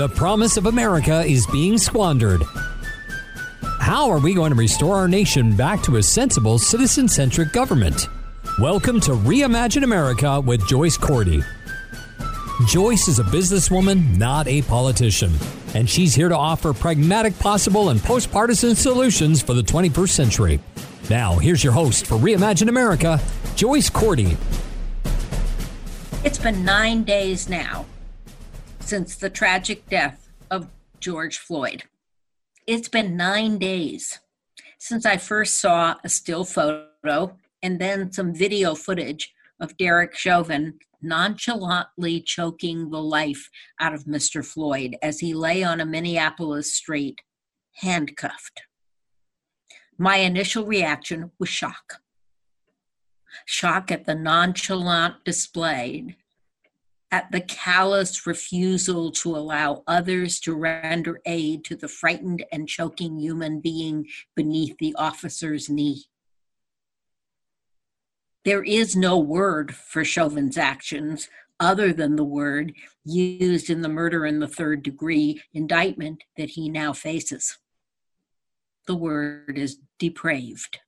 The promise of America is being squandered. How are we going to restore our nation back to a sensible, citizen centric government? Welcome to Reimagine America with Joyce Cordy. Joyce is a businesswoman, not a politician, and she's here to offer pragmatic, possible, and post partisan solutions for the 21st century. Now, here's your host for Reimagine America, Joyce Cordy. It's been nine days now since the tragic death of George Floyd. It's been nine days since I first saw a still photo and then some video footage of Derek Chauvin nonchalantly choking the life out of Mr. Floyd as he lay on a Minneapolis street, handcuffed. My initial reaction was shock. Shock at the nonchalant display at the callous refusal to allow others to render aid to the frightened and choking human being beneath the officer's knee. There is no word for Chauvin's actions other than the word used in the murder in the third degree indictment that he now faces. The word is depraved.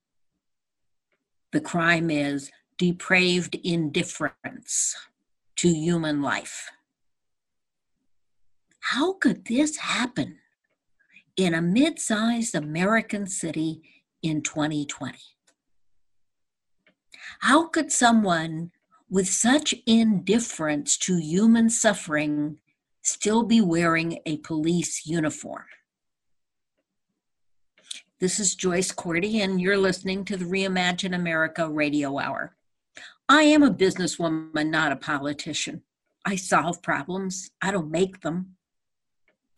The crime is depraved indifference to human life. How could this happen in a mid sized American city in 2020? How could someone with such indifference to human suffering still be wearing a police uniform? This is Joyce Cordy, and you're listening to the Reimagine America Radio Hour. I am a businesswoman, not a politician. I solve problems, I don't make them.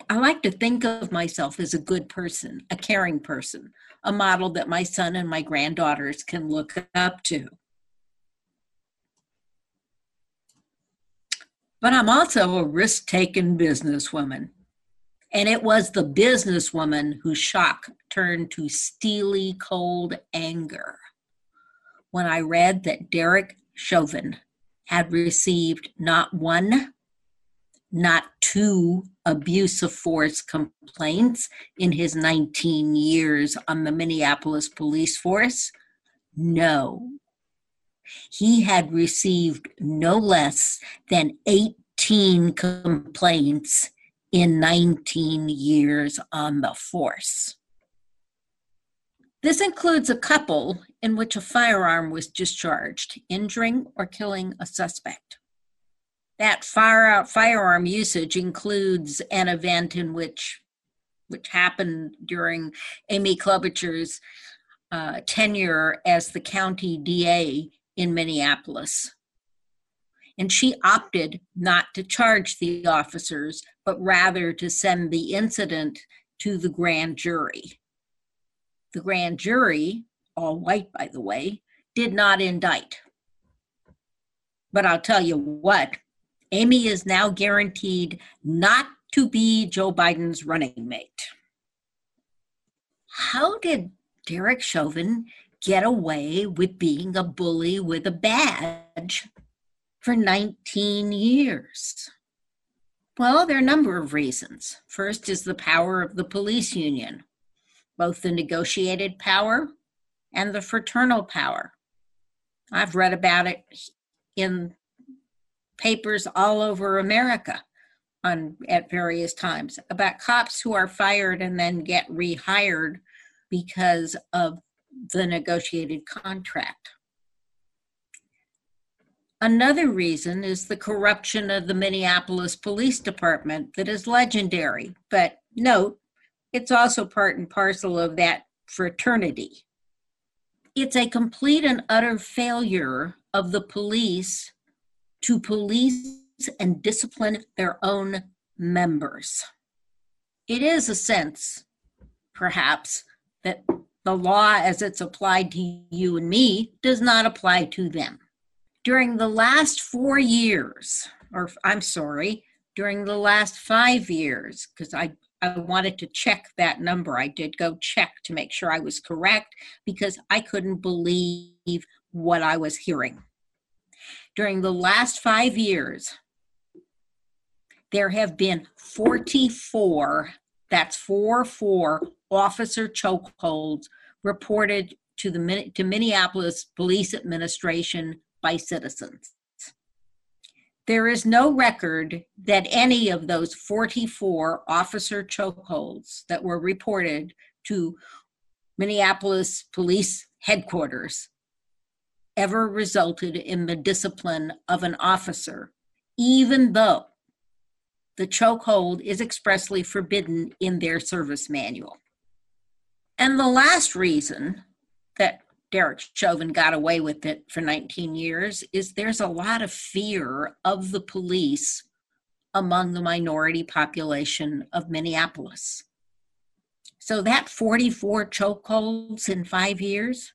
I like to think of myself as a good person, a caring person, a model that my son and my granddaughters can look up to. But I'm also a risk taking businesswoman. And it was the businesswoman whose shock turned to steely, cold anger when I read that Derek Chauvin had received not one, not two abuse of force complaints in his 19 years on the Minneapolis police force. No. He had received no less than 18 complaints in 19 years on the force. This includes a couple in which a firearm was discharged, injuring or killing a suspect. That firearm usage includes an event in which which happened during Amy Klobuchar's uh, tenure as the county DA in Minneapolis. And she opted not to charge the officers, but rather to send the incident to the grand jury. The grand jury, all white by the way, did not indict. But I'll tell you what, Amy is now guaranteed not to be Joe Biden's running mate. How did Derek Chauvin get away with being a bully with a badge for 19 years? Well, there are a number of reasons. First is the power of the police union both the negotiated power and the fraternal power. I've read about it in papers all over America on at various times about cops who are fired and then get rehired because of the negotiated contract. Another reason is the corruption of the Minneapolis Police Department that is legendary. But note, it's also part and parcel of that fraternity. It's a complete and utter failure of the police to police and discipline their own members. It is a sense, perhaps, that the law as it's applied to you and me does not apply to them. During the last four years, or I'm sorry, during the last five years, because I I wanted to check that number. I did go check to make sure I was correct because I couldn't believe what I was hearing. During the last five years, there have been 44, that's 4 4 officer chokeholds reported to the to Minneapolis Police Administration by citizens. There is no record that any of those 44 officer chokeholds that were reported to Minneapolis Police Headquarters ever resulted in the discipline of an officer, even though the chokehold is expressly forbidden in their service manual. And the last reason Derek Chauvin got away with it for 19 years is there's a lot of fear of the police among the minority population of Minneapolis. So that 44 chokeholds in five years,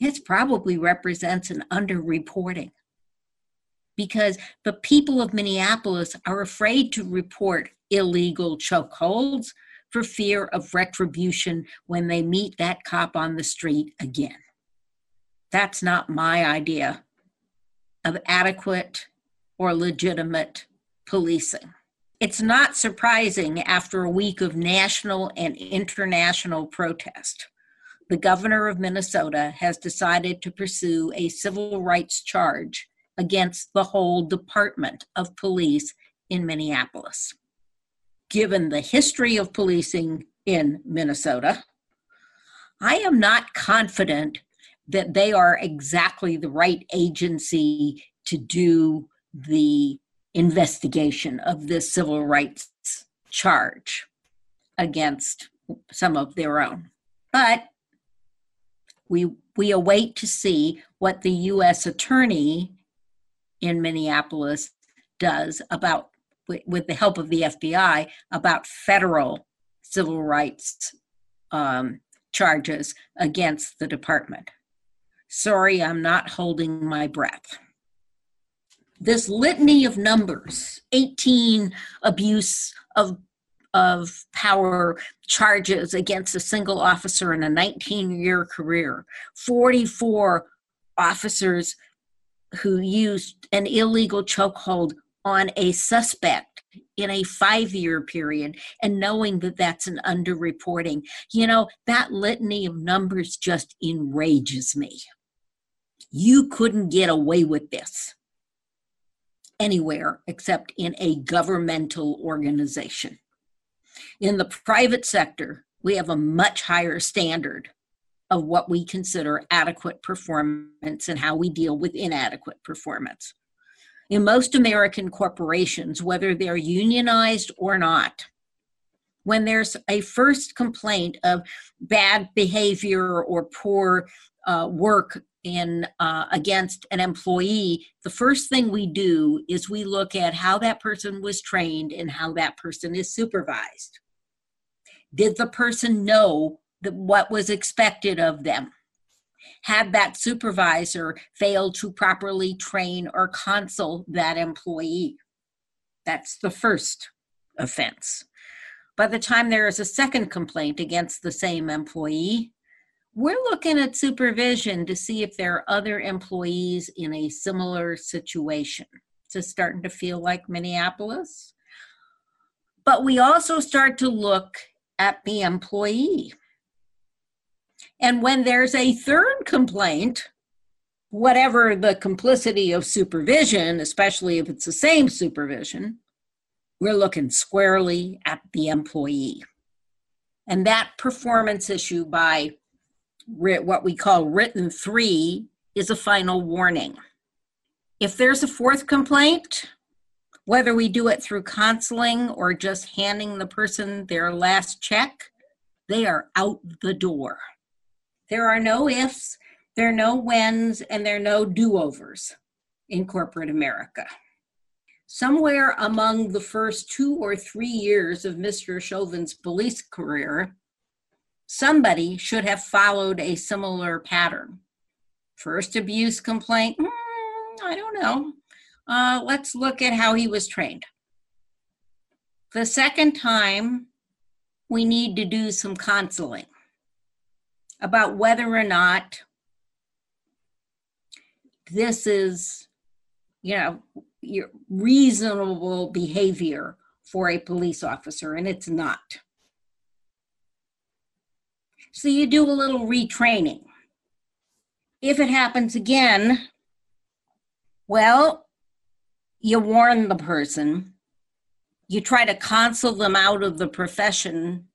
it probably represents an underreporting because the people of Minneapolis are afraid to report illegal chokeholds for fear of retribution when they meet that cop on the street again. That's not my idea of adequate or legitimate policing. It's not surprising after a week of national and international protest. The governor of Minnesota has decided to pursue a civil rights charge against the whole Department of Police in Minneapolis. Given the history of policing in Minnesota, I am not confident that they are exactly the right agency to do the investigation of this civil rights charge against some of their own. But we we await to see what the US attorney in Minneapolis does about with the help of the FBI about federal civil rights um, charges against the department. Sorry, I'm not holding my breath. This litany of numbers 18 abuse of, of power charges against a single officer in a 19 year career, 44 officers who used an illegal chokehold on a suspect in a five year period and knowing that that's an underreporting. You know, that litany of numbers just enrages me. You couldn't get away with this anywhere except in a governmental organization. In the private sector, we have a much higher standard of what we consider adequate performance and how we deal with inadequate performance. In most American corporations, whether they're unionized or not, when there's a first complaint of bad behavior or poor uh, work in uh, against an employee the first thing we do is we look at how that person was trained and how that person is supervised. Did the person know that what was expected of them? Had that supervisor failed to properly train or counsel that employee? That's the first offense. By the time there is a second complaint against the same employee we're looking at supervision to see if there are other employees in a similar situation. It's starting to feel like Minneapolis. But we also start to look at the employee. And when there's a third complaint, whatever the complicity of supervision, especially if it's the same supervision, we're looking squarely at the employee. And that performance issue by what we call written three is a final warning. If there's a fourth complaint, whether we do it through counseling or just handing the person their last check, they are out the door. There are no ifs, there are no whens, and there are no do overs in corporate America. Somewhere among the first two or three years of Mr. Chauvin's police career, somebody should have followed a similar pattern. First abuse complaint, mm, I don't know. Uh, let's look at how he was trained. The second time, we need to do some counseling about whether or not this is, you know, your reasonable behavior for a police officer, and it's not. So you do a little retraining. If it happens again, well, you warn the person, you try to counsel them out of the profession,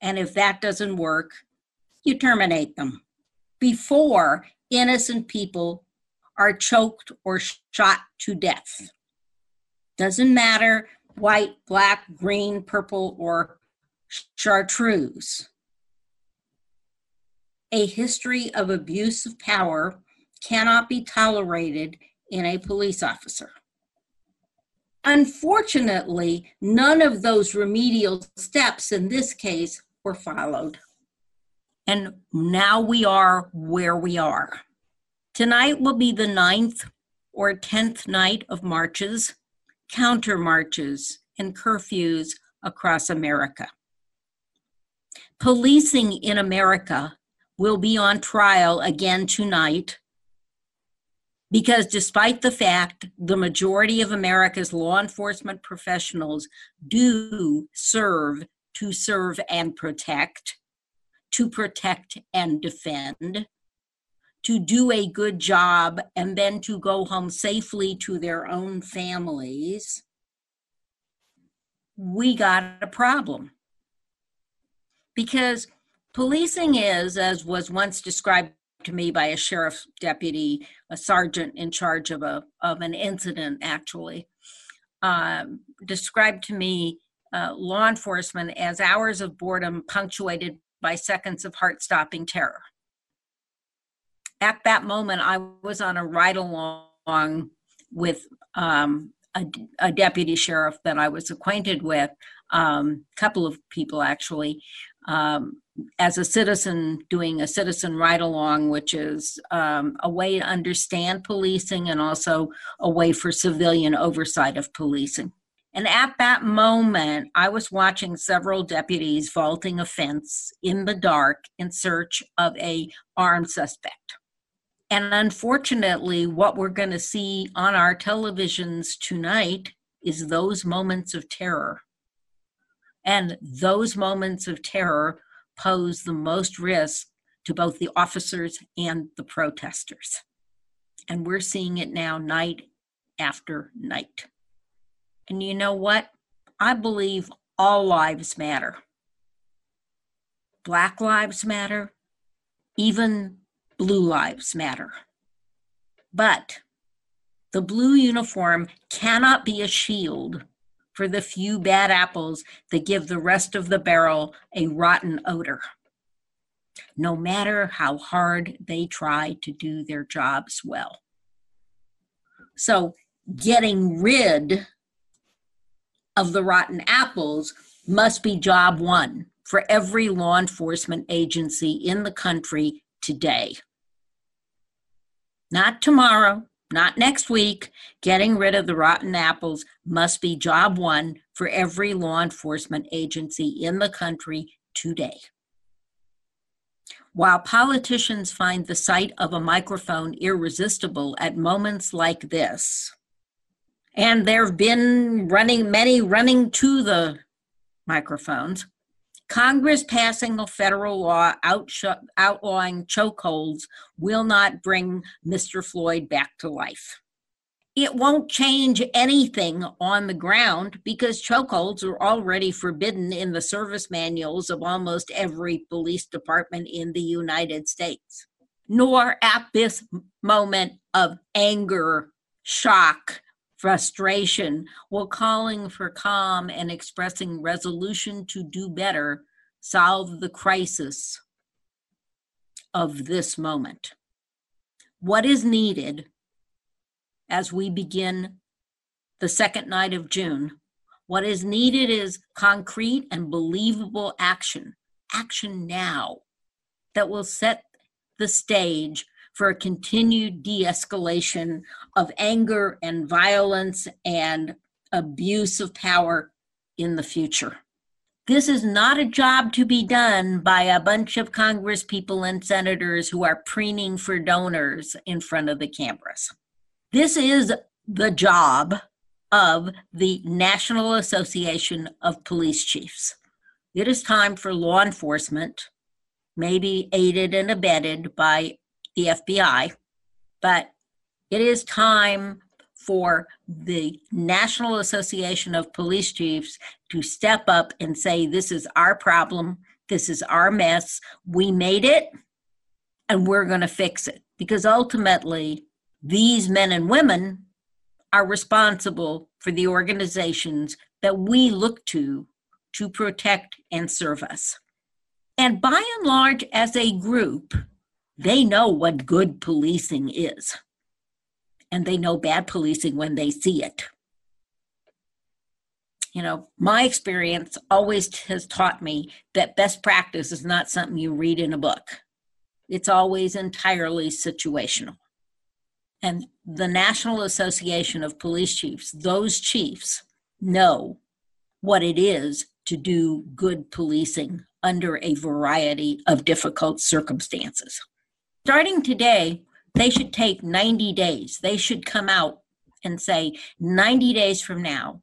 and if that doesn't work, you terminate them before innocent people are choked or shot to death. Doesn't matter white, black, green, purple, or chartreuse. A history of abuse of power cannot be tolerated in a police officer. Unfortunately, none of those remedial steps in this case were followed. And now we are where we are. Tonight will be the ninth or 10th night of marches, counter marches, and curfews across America. Policing in America will be on trial again tonight because despite the fact the majority of America's law enforcement professionals do serve to serve and protect, to protect and defend, to do a good job, and then to go home safely to their own families, we got a problem. Because policing is, as was once described to me by a sheriff's deputy, a sergeant in charge of a of an incident, actually, um, described to me uh, law enforcement as hours of boredom punctuated by seconds of heart-stopping terror. At that moment, I was on a ride along with um, a, a, deputy sheriff that I was acquainted with, a um, couple of people actually, um, as a citizen doing a citizen ride along, which is um, a way to understand policing and also a way for civilian oversight of policing. And at that moment, I was watching several deputies vaulting a fence in the dark in search of a armed suspect. And unfortunately, what we're going to see on our televisions tonight is those moments of terror. And those moments of terror pose the most risk to both the officers and the protesters. And we're seeing it now night after night. And you know what? I believe all lives matter. Black lives matter, even blue lives matter. But the blue uniform cannot be a shield for the few bad apples that give the rest of the barrel a rotten odor, no matter how hard they try to do their jobs well. So, getting rid of the rotten apples must be job one for every law enforcement agency in the country today. Not tomorrow, not next week. Getting rid of the rotten apples must be job one for every law enforcement agency in the country today. While politicians find the sight of a microphone irresistible at moments like this, and there have been running many running to the microphones, Congress passing a federal law outlawing chokeholds will not bring Mr. Floyd back to life. It won't change anything on the ground because chokeholds are already forbidden in the service manuals of almost every police department in the United States. Nor at this moment of anger, shock, frustration while calling for calm and expressing resolution to do better solve the crisis of this moment. What is needed as we begin the second night of June? What is needed is concrete and believable action, action now that will set the stage for a continued de escalation of anger and violence and abuse of power in the future. This is not a job to be done by a bunch of Congress people and senators who are preening for donors in front of the cameras. This is the job of the National Association of Police Chiefs. It is time for law enforcement, maybe aided and abetted by the FBI, but it is time for the National Association of Police Chiefs to step up and say, This is our problem. This is our mess. We made it and we're going to fix it. Because ultimately, these men and women are responsible for the organizations that we look to to protect and serve us. And by and large, as a group, they know what good policing is. And they know bad policing when they see it. You know, my experience always has taught me that best practice is not something you read in a book, it's always entirely situational. And the National Association of Police Chiefs, those chiefs know what it is to do good policing under a variety of difficult circumstances. Starting today, they should take 90 days. They should come out and say, 90 days from now,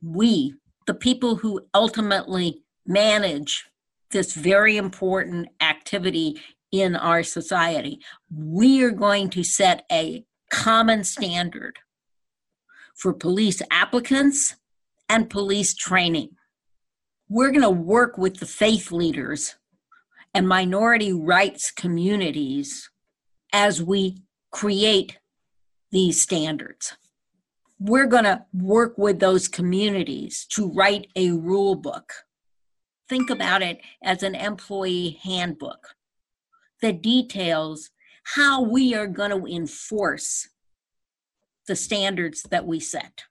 we, the people who ultimately manage this very important activity in our society, we are going to set a common standard for police applicants and police training. We're going to work with the faith leaders and minority rights communities as we create these standards. We're going to work with those communities to write a rule book. Think about it as an employee handbook that details how we are going to enforce the standards that we set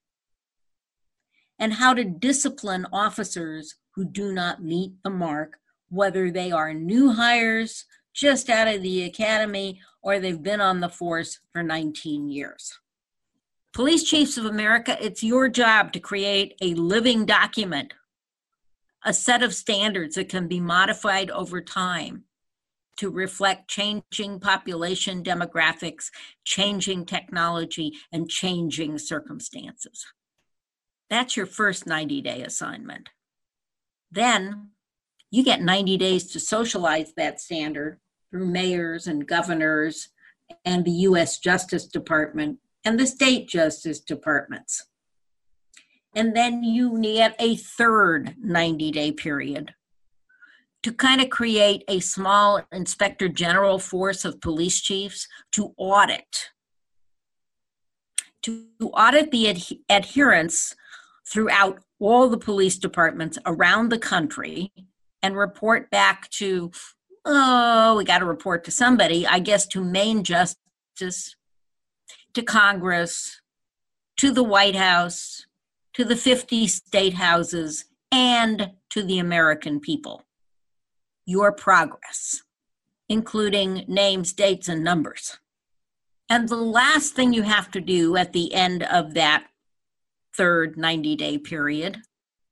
and how to discipline officers who do not meet the mark, whether they are new hires just out of the academy or they've been on the force for 19 years. Police Chiefs of America, it's your job to create a living document, a set of standards that can be modified over time to reflect changing population demographics, changing technology, and changing circumstances. That's your first 90 day assignment. Then you get 90 days to socialize that standard through mayors and governors and the US Justice Department and the state justice departments. And then you need a third 90 day period to kind of create a small inspector general force of police chiefs to audit to audit the ad- adherence throughout all the police departments around the country and report back to oh we got to report to somebody i guess to Main justice to congress to the white house to the 50 state houses and to the american people your progress, including names, dates, and numbers. And the last thing you have to do at the end of that third 90 day period,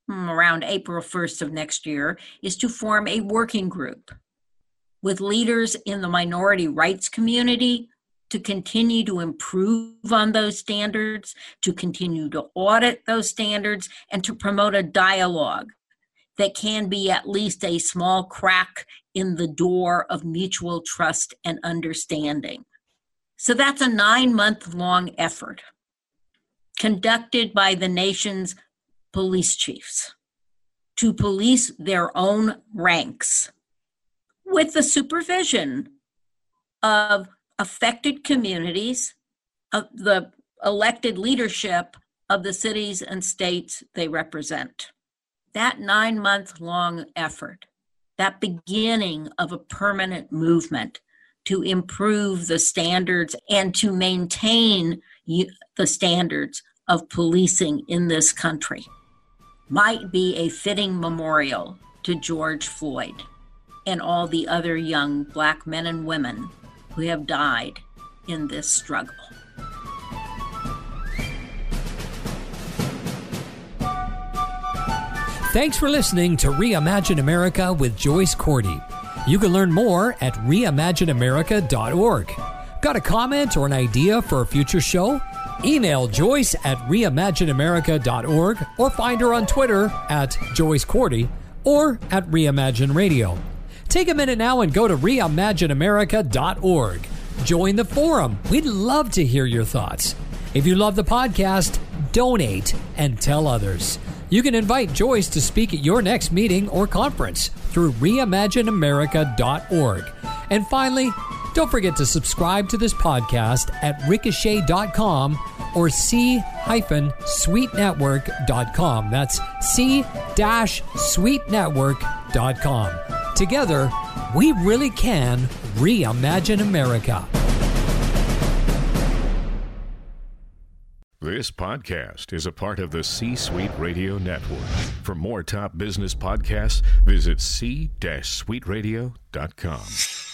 Hmm, around April 1st of next year, is to form a working group with leaders in the minority rights community to continue to improve on those standards, to continue to audit those standards, and to promote a dialogue that can be at least a small crack in the door of mutual trust and understanding. So that's a nine month long effort conducted by the nation's police chiefs to police their own ranks with the supervision of affected communities, of the elected leadership of the cities and states they represent. That nine month long effort, that beginning of a permanent movement to improve the standards and to maintain the standards of policing in this country might be a fitting memorial to George Floyd and all the other young black men and women who have died in this struggle. Thanks for listening to Reimagine America with Joyce Cordy. You can learn more at reimagineamerica.org. Got a comment or an idea for a future show? Email Joyce at reimagineamerica.org or find her on Twitter at Joyce Cordy or at Reimagine Radio. Take a minute now and go to reimagineamerica.org. Join the forum. We'd love to hear your thoughts. If you love the podcast, donate and tell others. You can invite Joyce to speak at your next meeting or conference through reimagineamerica.org. And finally, don't forget to subscribe to this podcast at ricochet.com or c-suitenetwork.com. That's c-suitenetwork.com. Together, we really can reimagine America. This podcast is a part of the C Suite Radio Network. For more top business podcasts, visit c-suiteradio.com.